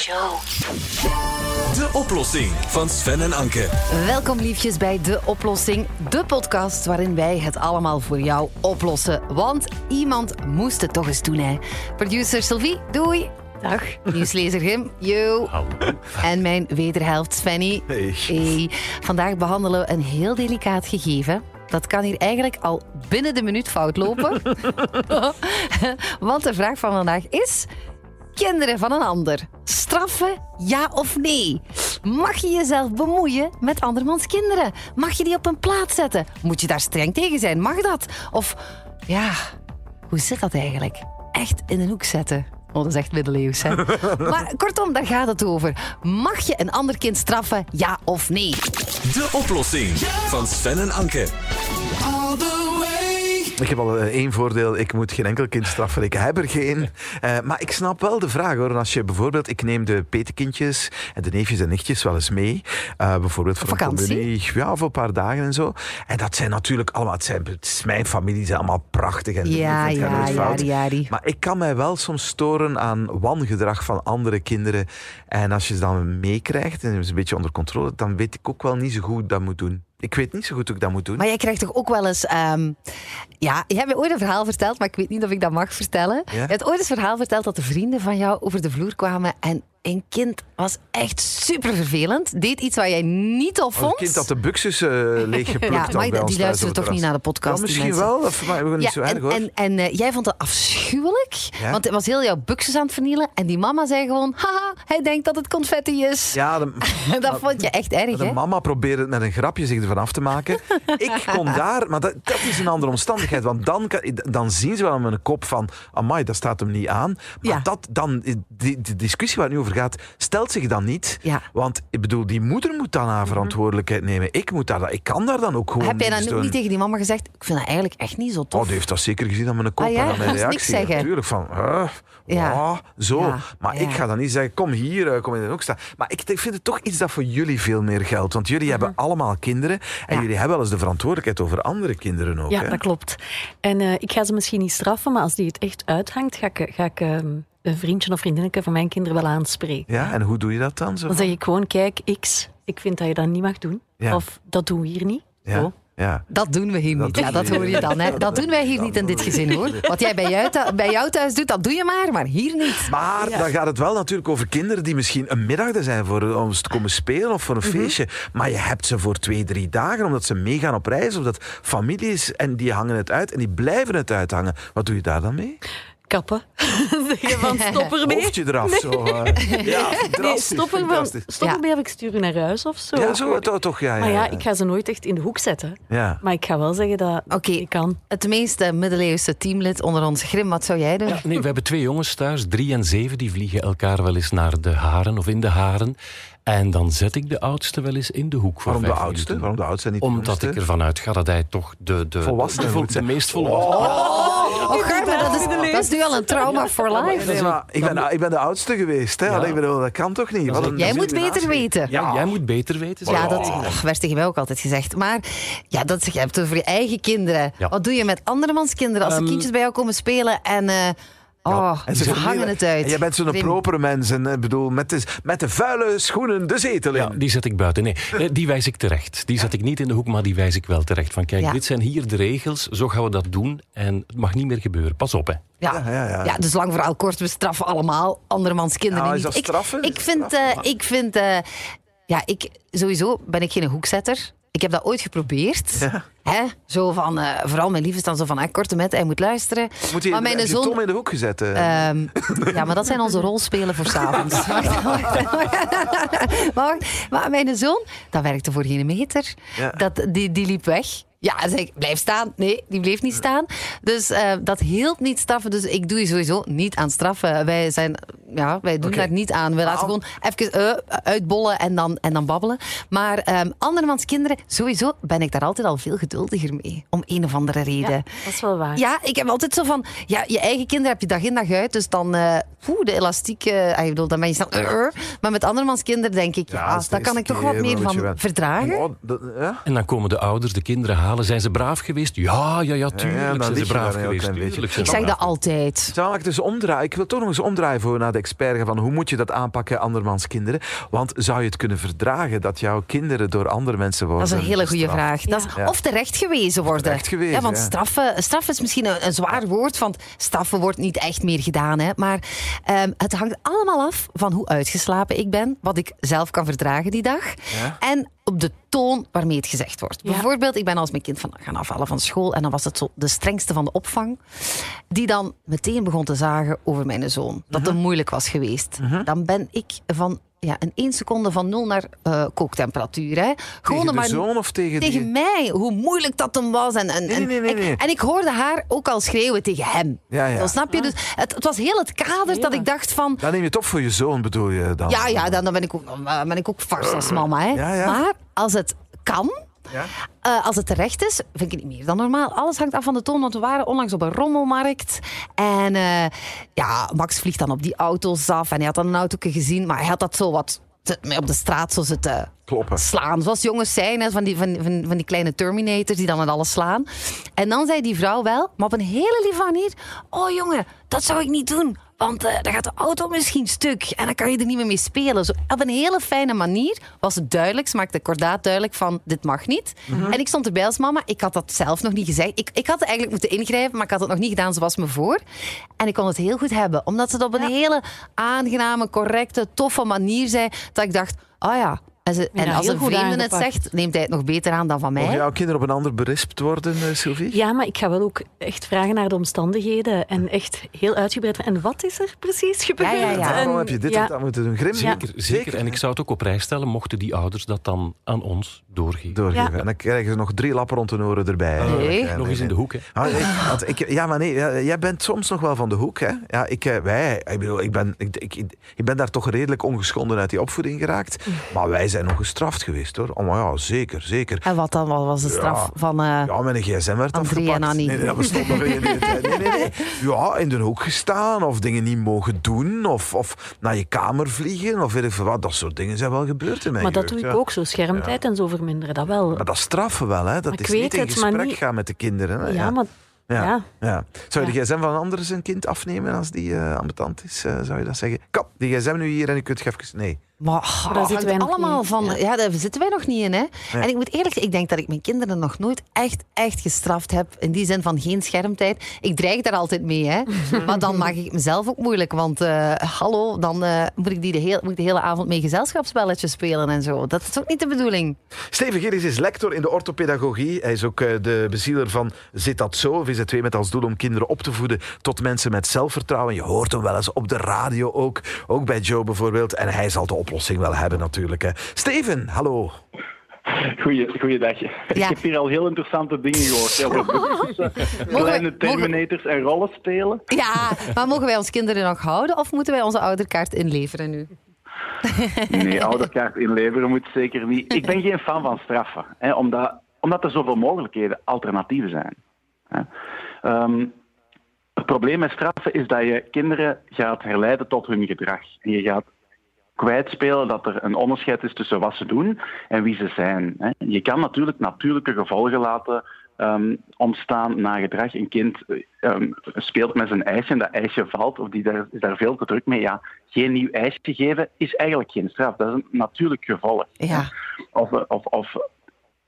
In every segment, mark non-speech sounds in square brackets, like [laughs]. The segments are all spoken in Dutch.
Show. De oplossing van Sven en Anke. Welkom liefjes bij De Oplossing, de podcast waarin wij het allemaal voor jou oplossen. Want iemand moest het toch eens doen, hè. Producer Sylvie, doei. Dag. Nieuwslezer Gim, yo. En mijn wederhelft Svenny. Hey. Vandaag behandelen we een heel delicaat gegeven. Dat kan hier eigenlijk al binnen de minuut fout lopen. [laughs] [laughs] Want de vraag van vandaag is... Kinderen van een ander. Straffen, ja of nee? Mag je jezelf bemoeien met andermans kinderen? Mag je die op een plaats zetten? Moet je daar streng tegen zijn? Mag dat? Of, ja, hoe zit dat eigenlijk? Echt in een hoek zetten. Oh, dat is echt middeleeuws, hè? [laughs] maar kortom, daar gaat het over. Mag je een ander kind straffen, ja of nee? De oplossing van Sven en Anke. Ik heb al eh, één voordeel. Ik moet geen enkel kind straffen. Ik heb er geen. [laughs] Eh, maar ik snap wel de vraag hoor. Als je bijvoorbeeld, ik neem de petekindjes en de neefjes en nichtjes wel eens mee. eh, bijvoorbeeld voor vakantie? een communie. Ja, voor een paar dagen en zo. En dat zijn natuurlijk allemaal, het, zijn, het is mijn familie, die zijn allemaal prachtig. En Ja, ja, ja, ja. Maar ik kan mij wel soms storen aan wangedrag van andere kinderen. En als je ze dan meekrijgt en ze een beetje onder controle, dan weet ik ook wel niet zo goed hoe ik dat moet doen. Ik weet niet zo goed hoe ik dat moet doen. Maar jij krijgt toch ook wel eens... ehm, ja, je hebt me ooit een verhaal verteld, maar ik weet niet of ik dat mag vertellen. Je hebt ooit een verhaal verteld dat de vrienden van jou over de vloer kwamen en een kind was echt super vervelend. Deed iets wat jij niet tof Als vond. een kind dat de buxus eh [laughs] leeggeplukt ja, maar die luisteren op toch het niet naar de podcast? Ja, misschien wel, of, maar we niet Ja, zo erg en, hoor. en, en eh, jij vond het afschuwelijk, Ja. want hij was heel jouw buxus aan het vernielen. En die mama zei gewoon, haha, hij denkt dat het confetti is. ja, de, [laughs] dat vond je echt erg, de hè? mama probeerde het met een grapje zich ervan af te maken. [laughs] ik kon daar, maar dat, dat is een andere omstandigheid. Want dan, kan- dan zien ze wel aan mijn kop van, amai, dat staat hem niet aan. Maar dat dan, die, die discussie waar het nu over gaat, stelt zich dan niet. Ja. Want ik bedoel, die moeder moet dan haar verantwoordelijkheid nemen. Ik, moet daar, ik kan daar dan ook gewoon Heb jij dan ook niet tegen die mama gezegd, ik vind dat eigenlijk echt niet zo tof? Oh, die heeft dat zeker gezien aan mijn kop Ah ja? en aan mijn [laughs] niks reactie. zeggen? Natuurlijk, van, huh, Ja. zo. Ja, Maar ik ga dan niet zeggen, kom hier, eh, kom in de hoek staan. Maar ik, ik vind het toch iets dat voor jullie veel meer geldt. Want jullie hebben allemaal kinderen en Mhm. Jullie hebben wel eens de verantwoordelijkheid over andere kinderen ook. Ja, hè? dat klopt. En eh, ik ga ze misschien niet straffen, maar als die het echt uithangt, ga ik, ga ik ehm, een vriendje of vriendinnetje van mijn kinderen wel aanspreken. Ja, en hoe doe je dat dan? Zo? Dan zeg ik gewoon, kijk, X, ik vind dat je dat niet mag doen. Ja. Of dat doen we hier niet. ja, Zo. ja. Dat doen we hier Dat niet. Ja, dat hoor je dan. Hè. Dat doen wij hier niet in dit gezin, hoor. Wat jij bij jou, bij jou thuis doet, dat doe je maar, maar hier niet. Maar dan gaat het wel natuurlijk over kinderen die misschien een middag er zijn voor, om eens te komen spelen of voor een Mhm. feestje. Maar je hebt ze voor twee, drie dagen omdat ze meegaan op reis of dat familie is en die hangen het uit en die blijven het uithangen. Wat doe je daar dan mee? Kappen. [laughs] Van, stop ermee. Hoofdje eraf. Zo, eh. ja, Nee, stop ermee of ik stuur u naar huis of zo. Ja, zo toch, toch ja, ja, Maar ja, ja. ik ga ze nooit echt in de hoek zetten. Ja. Maar ik ga wel zeggen dat Oké. ik kan. Het meeste middeleeuwse teamlid onder ons. Grim, wat zou jij doen? Ja, nee, we hebben twee jongens thuis, drie en zeven. Die vliegen elkaar wel eens naar de haren of in de haren. En dan zet ik de oudste wel eens in de hoek voor Waarom de oudste? minuten. Waarom de oudste niet de Omdat jongste? ik ervan uitga dat hij toch de, de, de, moet de zijn. meest volwassene Oh, Garme, dat is, dat is nu al een trauma for life. Nee, maar ik, ben, ik ben de oudste geweest. Hè? Ja. Allee, bedoel, dat kan toch niet? Wat een Jij moet beter weten. Ja, jij moet beter weten. Ja, dat ach, werd tegen mij ook altijd gezegd. Maar ja, dat, je hebt het over je eigen kinderen. Ja. Wat doe je met andermans kinderen als de Ehm, kindjes bij jou komen spelen en... eh, oh, En ze ze hangen het uit. En jij bent zo'n propere mens. En, eh, bedoel, met, de, met de vuile schoenen de zetel in. Ja, die zet ik buiten. Nee, [laughs] eh, die wijs ik terecht. Die zet ik niet in de hoek, maar die wijs ik wel terecht. Van kijk, Ja. dit zijn hier de regels, zo gaan we dat doen. En het mag niet meer gebeuren. Pas op, hè. Ja, Ja, ja, ja. dus lang verhaal kort, we straffen allemaal andermans kinderen Nou, is niet. dat straffen? Ik, ik Is vind, dat straffen? eh, ik vind, eh, ja, ik, sowieso ben ik geen hoekzetter. Ik heb dat ooit geprobeerd. Ja. Hè? Zo van, eh, vooral mijn lief is dan zo van, ah, korte met, hij moet luisteren. Moet je, maar heb mijn je zoon, Tom in de hoek gezet? eh? Ehm, ja, maar dat zijn onze rolspelen voor s'avonds. [laughs] Maar, maar mijn zoon, dat werkte voor geen meter. Ja. Dat, die, die liep weg. Ja, zei ik, blijf staan. Nee, die bleef niet staan. Dus eh, dat hielp niet straffen. Dus ik doe je sowieso niet aan straffen. Wij, zijn, ja, wij doen Oké. daar niet aan. We laten gewoon even eh, uitbollen en dan, en dan babbelen. Maar ehm andermans kinderen, sowieso ben ik daar altijd al veel geduldiger mee. Om een of andere reden. Ja, dat is wel waar. Ja, ik heb altijd zo van, ja, je eigen kinderen heb je dag in dag uit, dus dan, eh poeh, de elastiek, eh, ah, ik bedoel, dan ben je snel, maar met andermans kinderen denk ik, ja, de daar kan ik toch wat meer je van verdragen. Oh, dat- ja? En dan komen de ouders de kinderen halen halen. Zijn ze braaf geweest? Ja, ja, ja, tuurlijk zijn ze braaf geweest. tuurlijk Ik ze zeg braaf dat altijd. Zal ik dus omdraaien? Ik wil toch nog eens omdraaien voor naar de expert van hoe moet je dat aanpakken, andermans kinderen? Want zou je het kunnen verdragen dat jouw kinderen door andere mensen worden Dat is een hele goede vraag. Dat is, Ja. Of terecht gewezen worden. Terecht gewezen, ja, want ja. straffen, straffen is misschien een, een zwaar woord, want straffen wordt niet echt meer gedaan. Hè. Maar ehm, het hangt allemaal af van hoe uitgeslapen ik ben, wat ik zelf kan verdragen die dag. Ja. En op de toon waarmee het gezegd wordt. Ja. Bijvoorbeeld, ik ben als mijn kind van, gaan afvallen van school en dan was het zo de strengste van de opvang, die dan meteen begon te zagen over mijn zoon. Dat Mhm. het moeilijk was geweest. Dan ben ik van ja, in één seconde van nul naar eh, kooktemperatuur. Hè. Gewoon Tegen de zoon of tegen, tegen die... mij, hoe moeilijk dat hem was. En, en, Nee, en, nee, en ik hoorde haar ook al schreeuwen tegen hem. Ja, ja. Dan snap je? Dus het, het was heel het kader dat ik dacht van... Dan neem je het op voor je zoon, bedoel je dan? Ja, ja, dan, dan ben ik ook, dan ben ik ook vast als mama. Hè. Maar als het kan, Ja? eh, als het terecht is, vind ik het niet meer dan normaal. Alles hangt af van de toon, want we waren onlangs op een rommelmarkt. En eh, ja, Max vliegt dan op die auto's af. En hij had dan een auto gezien, maar hij had dat zo wat te- op de straat zo zitten Kloppen. slaan. Zoals jongens zijn, hè, van, die, van, van, van die kleine Terminators die dan met alles slaan. En dan zei die vrouw wel, maar op een hele lieve manier... Oh jongen, dat zou ik niet doen. Want eh, dan gaat de auto misschien stuk. En dan kan je er niet meer mee spelen. Zo, op een hele fijne manier was het duidelijk. Ze maakte kordaat duidelijk van, dit mag niet. En ik stond erbij als mama. Ik had dat zelf nog niet gezegd. Ik, ik had eigenlijk moeten ingrijpen, maar ik had het nog niet gedaan zoals me voor. En ik kon het heel goed hebben. Omdat ze het op een hele aangename, correcte, toffe manier zei. Dat ik dacht, oh ja... En, ze, Ja, en als een vreemde het zegt, neemt hij het nog beter aan dan van mij. Mogen jouw kinderen op een ander berispt worden, eh, Sylvie? Ja, maar ik ga wel ook echt vragen naar de omstandigheden en echt heel uitgebreid. En wat is er precies gebeurd? Ja, ja, ja. Waarom En- heb je dit ja, of dat moeten doen? Grim? Zeker, zeker. En ik zou het ook op prijs stellen, mochten die ouders dat dan aan ons doorgeven. Doorgeven. Ja. En dan krijgen ze nog drie lappen rond de oren erbij. Nee. waarschijnlijk. Nog eens in de hoek, hè. Ah, nee, want ik, ja, maar nee, jij bent soms nog wel van de hoek, hè? Ja, ik, eh, wij, ik bedoel, ik ben, ik, ik, ik ben daar toch redelijk ongeschonden uit die opvoeding geraakt. Maar wij zijn nog gestraft geweest, hoor. Oh, maar ja, zeker, zeker. En wat dan? Wat was de straf Ja. van... eh, Ja, mijn gsm werd André afgepakt. en Annie. Nee, nee, dat bestond nog in tijd. Nee, nee, nee. [laughs] Ja, in de hoek gestaan of dingen niet mogen doen of, of naar je kamer vliegen of weet ik veel wat. Dat soort dingen zijn wel gebeurd in mijn Maar dat doe ik ja. ook zo, schermtijd en zo verminderen, dat wel. Maar dat straffen wel, hè? Dat Ik is weet niet in het, gesprek niet- gaan met de kinderen. Hè? ja, maar Ja. ja. Ja. Zou je de gsm van een ander zijn kind afnemen als die eh ambetant is? eh, zou je dat zeggen? Kap, die gsm nu hier en u kunt even... Nee. Maar daar oh, zitten wij nog allemaal niet van. Ja. daar zitten wij nog niet in. Hè? En ik moet eerlijk zeggen, ik denk dat ik mijn kinderen nog nooit echt, echt gestraft heb. In die zin van geen schermtijd. Ik dreig daar altijd mee. Hè? maar dan maak ik mezelf ook moeilijk. Want eh, hallo, dan eh, moet ik die de, heel, moet ik de hele avond mee gezelschapsspelletjes spelen en zo. Dat is ook niet de bedoeling. Steven Gerris is lector in de orthopedagogie. Hij is ook eh, de bezieler van Zit dat zo? VZ2 met als doel om kinderen op te voeden tot mensen met zelfvertrouwen. Je hoort hem wel eens op de radio ook. Ook bij Joe bijvoorbeeld. En hij zal de oplossing wel hebben natuurlijk. Hè. Steven, hallo. Goeie, goeiedag. Ik heb hier al heel interessante dingen gehoord. bussen, [laughs] kleine terminators en rollen spelen. Ja, maar mogen wij ons kinderen nog houden of moeten wij onze ouderkaart inleveren nu? [laughs] Nee, ouderkaart inleveren moet zeker niet. Ik ben geen fan van straffen, hè, omdat, omdat er zoveel mogelijkheden, alternatieven zijn. Hè. Ehm, het probleem met straffen is dat je kinderen gaat herleiden tot hun gedrag. En je gaat kwijtspelen dat er een onderscheid is tussen wat ze doen en wie ze zijn. hè. Je kan natuurlijk natuurlijke gevolgen laten ehm, ontstaan na gedrag. Een kind eh, ehm, speelt met zijn ijsje en dat ijsje valt, of die daar, is daar veel te druk mee. Ja, geen nieuw ijsje geven is eigenlijk geen straf. Dat is een natuurlijk gevolg. Ja. Of, of, of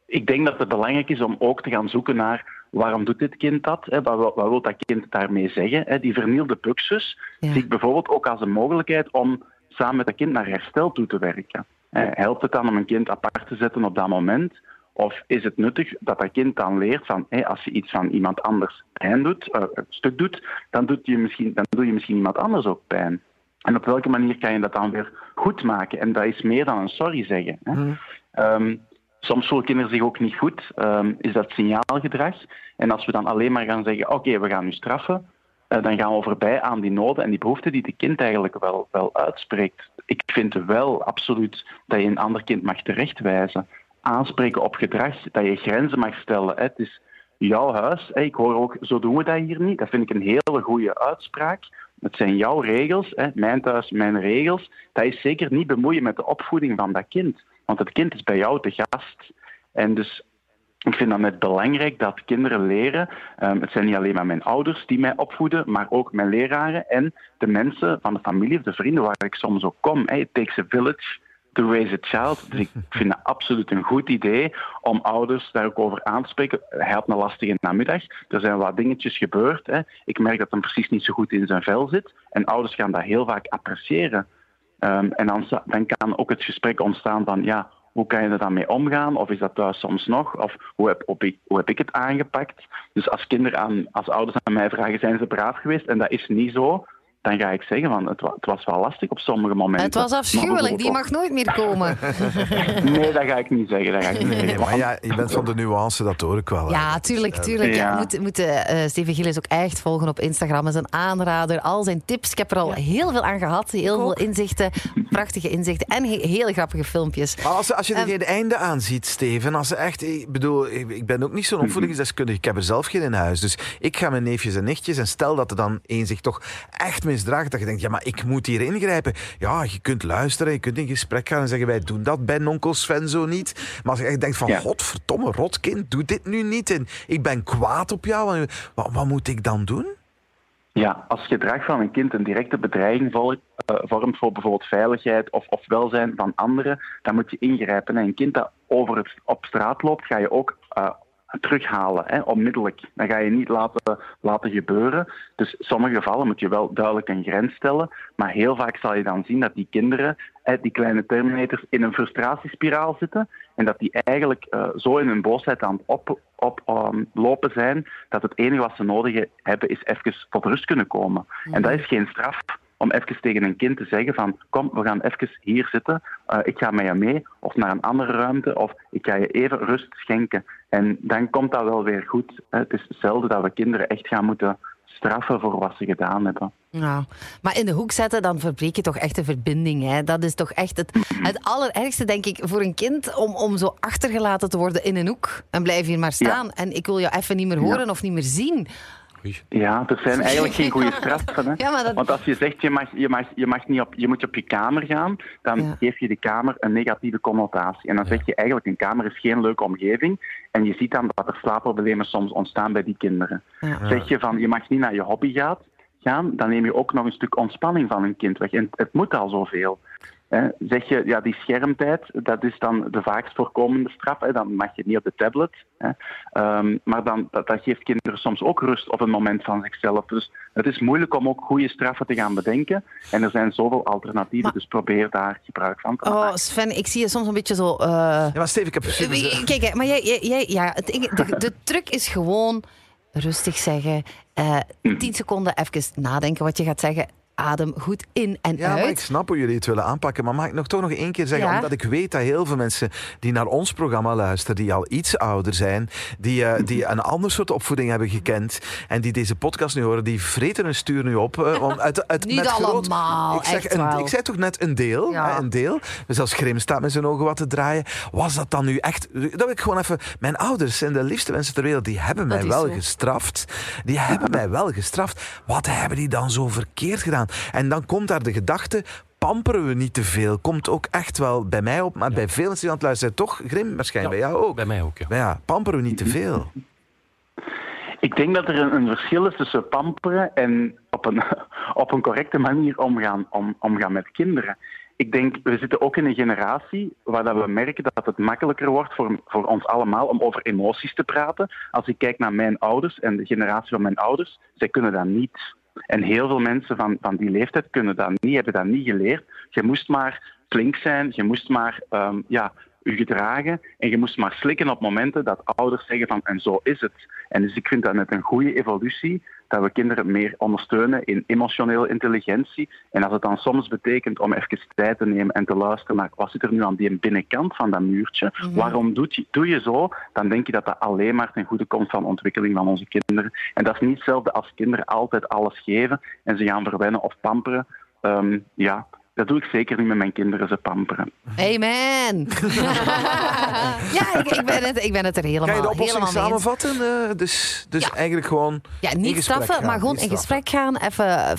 ik denk dat het belangrijk is om ook te gaan zoeken naar waarom doet dit kind dat? Hè? Wat, wil- wat wil dat kind daarmee zeggen? Hè? Die vernielde Ja. zie ik bijvoorbeeld ook als een mogelijkheid om samen met dat kind naar herstel toe te werken. Helpt het dan om een kind apart te zetten op dat moment? Of is het nuttig dat dat kind dan leert van hé, als je iets van iemand anders pijn doet, een stuk doet, dan, doet je misschien, dan doe je misschien iemand anders ook pijn. En op welke manier kan je dat dan weer goed maken? En dat is meer dan een sorry zeggen. Hè? Ehm, soms voelen kinderen zich ook niet goed. Ehm, is dat signaalgedrag? En als we dan alleen maar gaan zeggen, oké, we gaan nu straffen, dan gaan we voorbij aan die noden en die behoeften die de kind eigenlijk wel, wel uitspreekt. Ik vind wel absoluut dat je een ander kind mag terechtwijzen. Aanspreken op gedrag, dat je grenzen mag stellen. Het is jouw huis. Ik hoor ook, zo doen we dat hier niet. Dat vind ik een hele goede uitspraak. Het zijn jouw regels, mijn thuis, mijn regels. Dat is zeker niet bemoeien met de opvoeding van dat kind. Want het kind is bij jou te gast. En dus Ik vind dat net belangrijk dat kinderen leren. Um, het zijn niet alleen maar mijn ouders die mij opvoeden, maar ook mijn leraren en de mensen van de familie of de vrienden waar ik soms ook kom. Hey, it takes a village to raise a child. Dus ik [laughs] vind dat absoluut een goed idee om ouders daar ook over aan te spreken. Hij had een lastige namiddag. Er zijn wat dingetjes gebeurd. Hè. Ik merk dat hij precies niet zo goed in zijn vel zit. En ouders gaan dat heel vaak appreciëren. Um, en dan, dan kan ook het gesprek ontstaan van ja, hoe kan je er dan mee omgaan? Of is dat thuis soms nog? Of hoe heb, ik, hoe heb ik het aangepakt? Dus als kinderen aan, als ouders aan mij vragen, zijn ze braaf geweest? En dat is niet zo dan ga ik zeggen van het, het, was wel lastig op sommige momenten. Het was afschuwelijk, die mag nooit meer komen. [laughs] nee, dat ga ik niet zeggen. Dat ga ik niet zeggen. maar ja, je bent van de nuance, dat hoor ik wel. Ja, tuurlijk, tuurlijk. Ja. Moet, moet uh, Steven Gilles ook echt volgen op Instagram. Dat is een aanrader. Al zijn tips, ik heb er al heel veel aan gehad. Heel veel inzichten, prachtige inzichten en he hele grappige filmpjes. Maar als, als je er um, geen einde aan ziet, Steven, als ze echt, ik bedoel, ik ben ook niet zo'n opvoedingsdeskundige, ik heb er zelf geen in huis. Dus ik ga mijn neefjes en nichtjes en stel dat er dan één zich toch echt misdraagt, dat je denkt, ja, maar ik moet hier ingrijpen. Ja, je kunt luisteren, je kunt in gesprek gaan en zeggen, wij doen dat bij onkel Sven zo niet. Maar als je echt denkt van, ja. godverdomme, rotkind, doe dit nu niet en ik ben kwaad op jou, wat, wat moet ik dan doen? Ja, als gedrag van een kind een directe bedreiging vormt voor bijvoorbeeld veiligheid of, of welzijn van anderen, dan moet je ingrijpen. En een kind dat over het, op straat loopt, ga je ook uh, terughalen, hè, onmiddellijk. Dat ga je niet laten, laten gebeuren. Dus in sommige gevallen moet je wel duidelijk een grens stellen, maar heel vaak zal je dan zien dat die kinderen, hè, die kleine terminators, in een frustratiespiraal zitten en dat die eigenlijk uh, zo in hun boosheid aan het oplopen op, um, zijn, dat het enige wat ze nodig hebben is even tot rust kunnen komen. En dat is geen straf om even tegen een kind te zeggen van kom, we gaan even hier zitten, uh, ik ga met je mee, of naar een andere ruimte, of ik ga je even rust schenken. En dan komt dat wel weer goed. Het is zelden dat we kinderen echt gaan moeten straffen voor wat ze gedaan hebben. Nou, maar in de hoek zetten, dan verbreek je toch echt de verbinding. Hè? Dat is toch echt het, het allerergste, denk ik, voor een kind om, om zo achtergelaten te worden in een hoek. En blijf hier maar staan. Ja. En ik wil jou even niet meer horen ja. of niet meer zien. Ja, er zijn eigenlijk geen goede [laughs] straffen. Hè? Ja, dat... Want als je zegt je, mag, je, mag, je, mag niet op, je moet op je kamer gaan, dan ja. geef je de kamer een negatieve connotatie. En dan zeg je eigenlijk een kamer is geen leuke omgeving. En je ziet dan dat er slaapproblemen soms ontstaan bij die kinderen. Zeg je van je mag niet naar je hobby gaan, gaan, dan neem je ook nog een stuk ontspanning van een kind weg. En het moet al zoveel. Hè, zeg je, ja, die schermtijd, dat is dan de vaakst voorkomende straf. Hè, dan mag je niet op de tablet. Hè. Um, maar dan, dat, dat, geeft kinderen soms ook rust op een moment van zichzelf. Dus het is moeilijk om ook goede straffen te gaan bedenken. En er zijn zoveel alternatieven, maar, dus probeer daar gebruik van te maken. Oh, Sven, ik zie je soms een beetje zo... Uh... Ja, maar Steven, ik heb... Uh, kijk, maar jij, jij, ja, het, de, de truc is gewoon rustig zeggen. Uh, tien seconden even nadenken wat je gaat zeggen adem goed in en ja, uit. Ja, ik snap hoe jullie het willen aanpakken. Maar mag ik nog toch nog één keer zeggen, ja. omdat ik weet dat heel veel mensen die naar ons programma luisteren, die al iets ouder zijn, die, uh, die een ander soort opvoeding hebben gekend en die deze podcast nu horen, die vreten hun stuur nu op. Uh, om uit, uit, Niet met allemaal, groot, ik, zeg, een, ik zei toch net een deel, ja. hè, een deel. Dus als Grim staat met zijn ogen wat te draaien, was dat dan nu echt... Dat ik gewoon even... Mijn ouders en de liefste mensen ter wereld, die hebben mij wel zo. gestraft. Die hebben mij wel gestraft. Wat hebben die dan zo verkeerd gedaan? En dan komt daar de gedachte, pamperen we niet te veel? Komt ook echt wel bij mij op, maar ja. bij veel mensen die aan het luisteren, toch, Grim, waarschijnlijk ja, bij jou ook. Bij mij ook, ja. Maar ja, pamperen we niet te veel? Ik denk dat er een, een, verschil is tussen pamperen en op een, [laughs] op een correcte manier omgaan, om, omgaan met kinderen. Ik denk, we zitten ook in een generatie waar dat we merken dat het makkelijker wordt voor, voor ons allemaal om over emoties te praten. Als ik kijk naar mijn ouders en de generatie van mijn ouders, zij kunnen dat niet. En heel veel mensen van, van die leeftijd kunnen dat niet, hebben dat niet geleerd. Je moest maar flink zijn, je moest maar um, ja, je gedragen en je moest maar slikken op momenten dat ouders zeggen van en zo is het. En dus ik vind dat net een goede evolutie dat we kinderen meer ondersteunen in emotionele intelligentie. En als het dan soms betekent om even tijd te nemen en te luisteren naar wat zit er nu aan die binnenkant van dat muurtje, -hmm. waarom doe je, doe je zo, dan denk je dat dat alleen maar ten goede komt van de ontwikkeling van onze kinderen. En dat is niet hetzelfde als kinderen altijd alles geven en ze gaan verwennen of pamperen. Um, ja, dat doe ik zeker niet met mijn kinderen, ze pamperen. Amen. [laughs] ja, ik, ik, ben het, ik ben het er helemaal Kan je de oplossing helemaal samenvatten? Uh, dus dus ja. eigenlijk gewoon Ja, niet straffen, gaan, maar gewoon in gesprek gaan. Even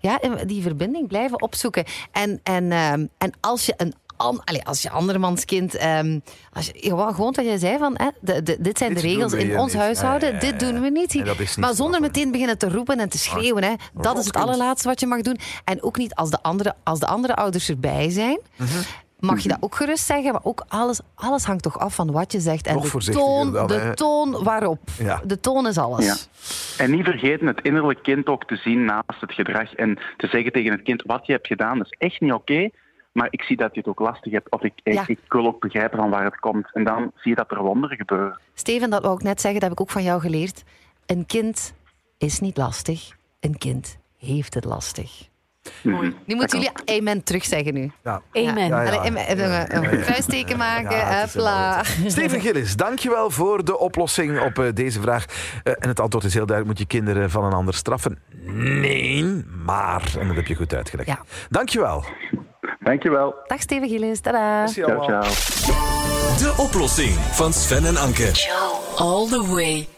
ja, die verbinding blijven opzoeken. En, en, uh, en als je een an- als je andermans kind... ehm, als je, gewoon, gewoon wat jij zei van... Hè, de, de- dit zijn Dit de regels in ons niet. huishouden. Ja, ja, ja, Dit doen we niet. Dat maar zonder meteen beginnen te roepen en te schreeuwen. Hè. Dat is het allerlaatste wat je mag doen. En ook niet als de andere, als de andere ouders erbij zijn. Mhm. Mag je dat ook gerust zeggen, maar ook alles, alles hangt toch af van wat je zegt. En de toon, dan, de toon waarop. Ja. De toon is alles. Ja. En niet vergeten het innerlijk kind ook te zien naast het gedrag. En te zeggen tegen het kind, wat je hebt gedaan, dat is echt niet oké. Maar ik zie dat je het ook lastig hebt. Of ik, ik, Ja. ik wil ook begrijpen van waar het komt. En dan zie je dat er wonderen gebeuren. Steven, dat wou ik net zeggen, dat heb ik ook van jou geleerd. Een kind is niet lastig. Een kind heeft het lastig. Mooi. Nu moeten jullie amen terugzeggen nu. Ja. Amen. Ja, ja. Allee, een- een kruisteken maken. Steven Gillis, dankjewel voor de oplossing op eh, deze vraag. Eh, en het antwoord is heel duidelijk. Moet je kinderen van een ander straffen? Nee, maar. En dat heb je goed uitgelegd. Ja. Dankjewel. Dankjewel. Dag Steven Gillis, tada. Ciao, ciao. De oplossing van Sven en Anke. All the way.